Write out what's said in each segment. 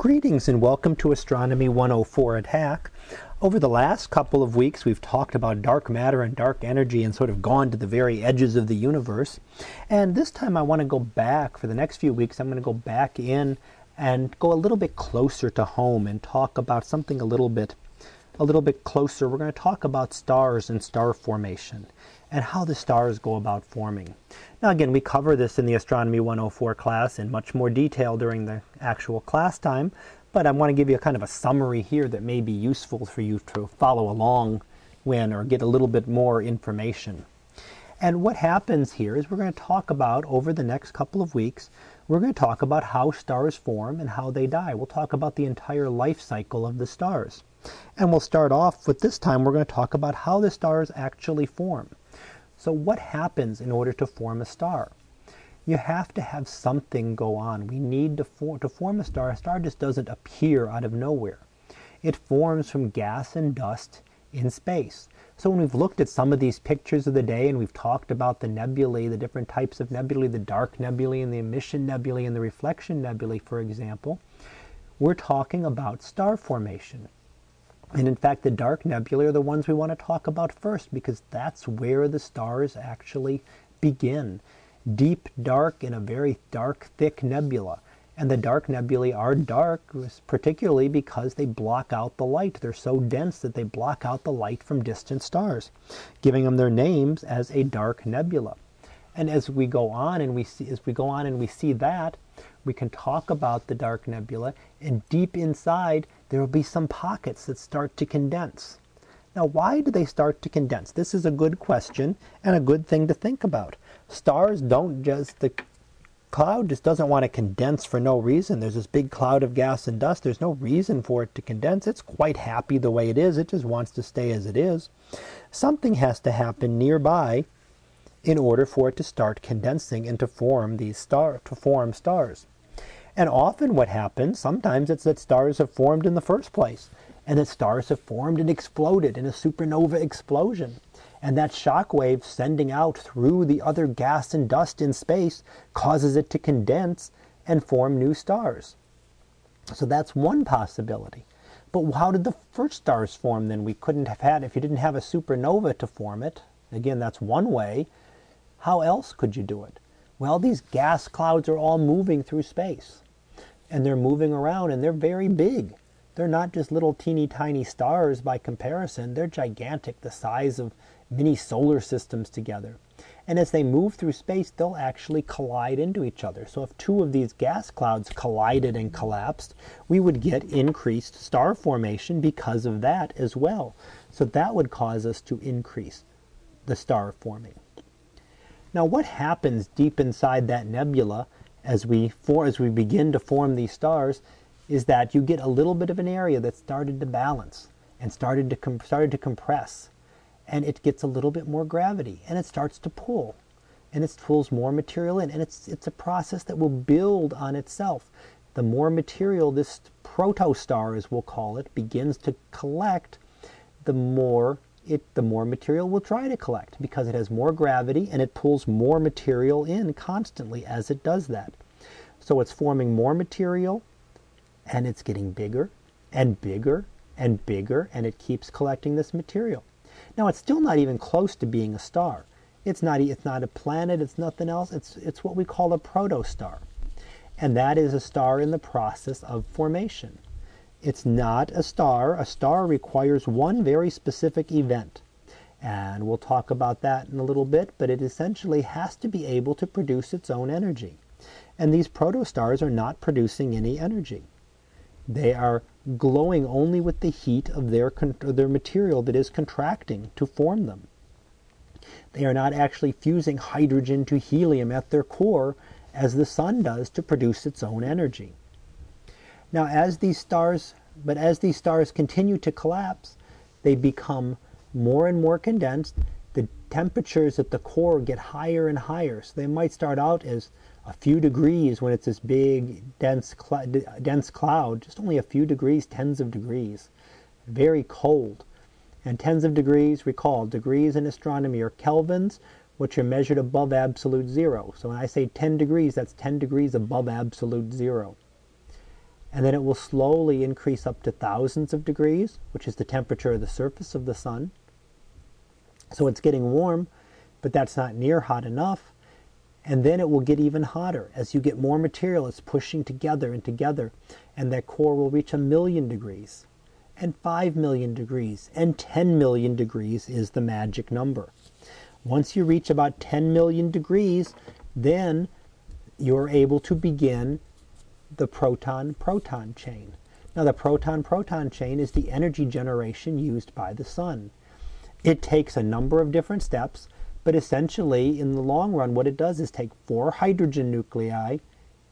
Greetings and welcome to Astronomy 104 at HACC. Over the last couple of weeks, we've talked about dark matter and dark energy and sort of gone to the very edges of the universe. And this time I want to go back, for the next few weeks, I'm going to go back in and go a little bit closer to home and talk about something a little bit a little bit closer. We're going to talk about stars and star formation and how the stars go about forming. Now, again, we cover this in the Astronomy 104 class in much more detail during the actual class time, but I want to give you a kind of a summary here that may be useful for you to follow along when or get a little bit more information. And what happens here is we're going to talk about over the next couple of weeks, we're going to talk about how stars form and how they die. We'll talk about the entire life cycle of the stars. And we'll start off with this time, we're going to talk about how the stars actually form. So what happens in order to form a star? You have to have something go on. We need to, for, to form a star. A star just doesn't appear out of nowhere. It forms from gas and dust in space. So when we've looked at some of these pictures of the day and we've talked about the nebulae, the different types of nebulae, the dark nebulae and the emission nebulae and the reflection nebulae, for example, we're talking about star formation. And in fact, the dark nebulae are the ones we want to talk about first because that's where the stars actually begin. Deep, dark, in a very dark, thick nebula. And the dark nebulae are dark, particularly because they block out the light. They're so dense that they block out the light from distant stars, giving them their names as a dark nebula. And as we go on and we see, as we go on and we see that, we can talk about the dark nebula, and deep inside there will be some pockets that start to condense. Now, why do they start to condense? This is a good question and a good thing to think about. Stars don't just, the cloud just doesn't want to condense for no reason. There's this big cloud of gas and dust. There's no reason for it to condense. It's quite happy the way it is. It just wants to stay as it is. Something has to happen nearby in order for it to start condensing and to form these star to form stars. And often what happens, sometimes it's that stars have formed in the first place, and that stars have formed and exploded in a supernova explosion. And that shock wave sending out through the other gas and dust in space causes it to condense and form new stars. So that's one possibility. But how did the first stars form then? We couldn't have had, if you didn't have a supernova to form it, again, that's one way. How else could you do it? Well, these gas clouds are all moving through space and they're moving around and they're very big. They're not just little teeny tiny stars by comparison, they're gigantic, the size of many solar systems together. And as they move through space, they'll actually collide into each other. So if two of these gas clouds collided and collapsed, we would get increased star formation because of that as well. So that would cause us to increase the star forming. Now, what happens deep inside that nebula as we for as we begin to form these stars is that you get a little bit of an area that started to balance and started to com- started to compress and it gets a little bit more gravity and it starts to pull and it pulls more material in and it's it's a process that will build on itself. The more material this protostar as we'll call it begins to collect the more it, the more material will try to collect because it has more gravity and it pulls more material in constantly as it does that. So it's forming more material and it's getting bigger and bigger and bigger and it keeps collecting this material. Now it's still not even close to being a star. It's not it's not a planet, it's nothing else. It's it's what we call a protostar. And that is a star in the process of formation. It's not a star. A star requires one very specific event. And we'll talk about that in a little bit, but it essentially has to be able to produce its own energy. And these protostars are not producing any energy. They are glowing only with the heat of their, their material that is contracting to form them. They are not actually fusing hydrogen to helium at their core as the sun does to produce its own energy. Now, as these stars, but as these stars continue to collapse, they become more and more condensed. The temperatures at the core get higher and higher. So they might start out as a few degrees when it's this big, dense, cl- dense cloud, just only a few degrees, tens of degrees, very cold. And tens of degrees, recall, degrees in astronomy are kelvins, which are measured above absolute zero. So when I say 10 degrees, that's 10 degrees above absolute zero. And then it will slowly increase up to thousands of degrees, which is the temperature of the surface of the sun. So it's getting warm, but that's not near hot enough. And then it will get even hotter. As you get more material, it's pushing together and together, and that core will reach a million degrees, and 5 million degrees, and 10 million degrees is the magic number. Once you reach about 10 million degrees, then you're able to begin the proton-proton chain. Now the proton-proton chain is the energy generation used by the sun. It takes a number of different steps, but essentially in the long run what it does is take four hydrogen nuclei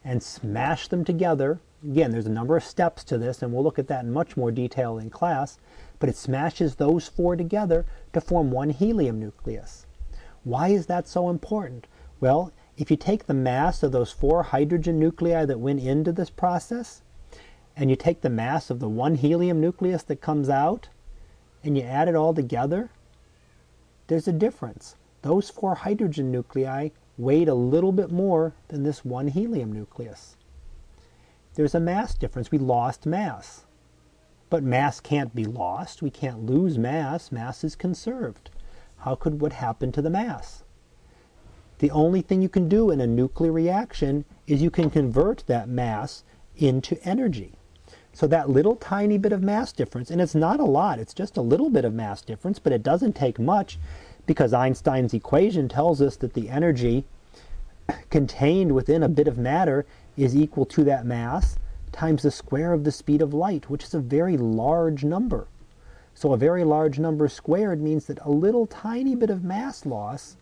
and smash them together. Again, there's a number of steps to this and we'll look at that in much more detail in class, but it smashes those four together to form one helium nucleus. Why is that so important? Well, if you take the mass of those four hydrogen nuclei that went into this process, and you take the mass of the one helium nucleus that comes out, and you add it all together, there's a difference. Those four hydrogen nuclei weighed a little bit more than this one helium nucleus. There's a mass difference. We lost mass. But mass can't be lost. We can't lose mass. Mass is conserved. How could what happen to the mass? The only thing you can do in a nuclear reaction is you can convert that mass into energy. So that little tiny bit of mass difference, and it's not a lot, it's just a little bit of mass difference, but it doesn't take much because Einstein's equation tells us that the energy contained within a bit of matter is equal to that mass times the square of the speed of light, which is a very large number. So a very large number squared means that a little tiny bit of mass loss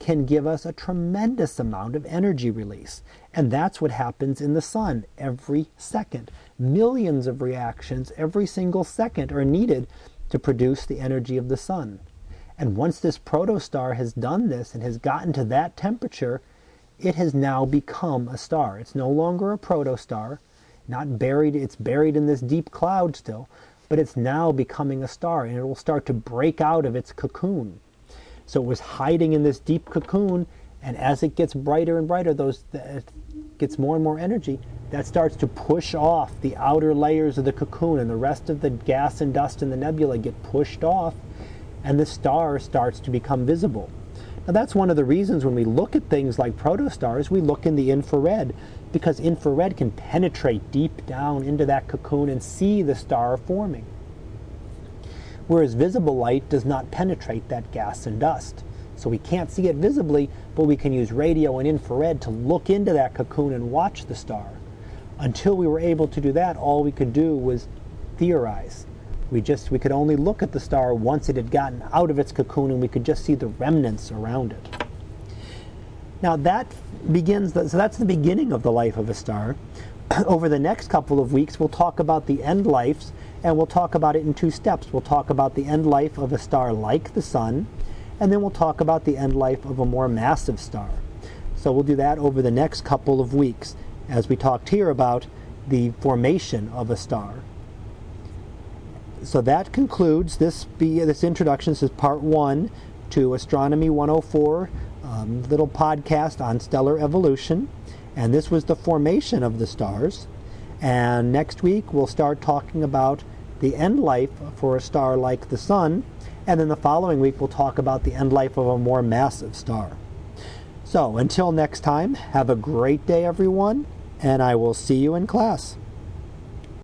can give us a tremendous amount of energy release. And that's what happens in the sun every second. Millions of reactions every single second are needed to produce the energy of the sun. And once this protostar has done this and has gotten to that temperature, it has now become a star. It's no longer a protostar, not buried, it's buried in this deep cloud still, but it's now becoming a star and it will start to break out of its cocoon. So it was hiding in this deep cocoon, and as it gets brighter and brighter, those it uh, gets more and more energy. That starts to push off the outer layers of the cocoon, and the rest of the gas and dust in the nebula get pushed off, and the star starts to become visible. Now that's one of the reasons when we look at things like protostars, we look in the infrared, because infrared can penetrate deep down into that cocoon and see the star forming whereas visible light does not penetrate that gas and dust. So we can't see it visibly, but we can use radio and infrared to look into that cocoon and watch the star. Until we were able to do that, all we could do was theorize. We just we could only look at the star once it had gotten out of its cocoon and we could just see the remnants around it. Now that begins the, so that's the beginning of the life of a star. Over the next couple of weeks we'll talk about the end lives and we'll talk about it in two steps. We'll talk about the end life of a star like the Sun, and then we'll talk about the end life of a more massive star. So we'll do that over the next couple of weeks as we talked here about the formation of a star. So that concludes this be this introduction. This is part one to Astronomy 104, um, little podcast on stellar evolution, and this was the formation of the stars. And next week we'll start talking about the end life for a star like the Sun, and then the following week we'll talk about the end life of a more massive star. So until next time, have a great day, everyone, and I will see you in class.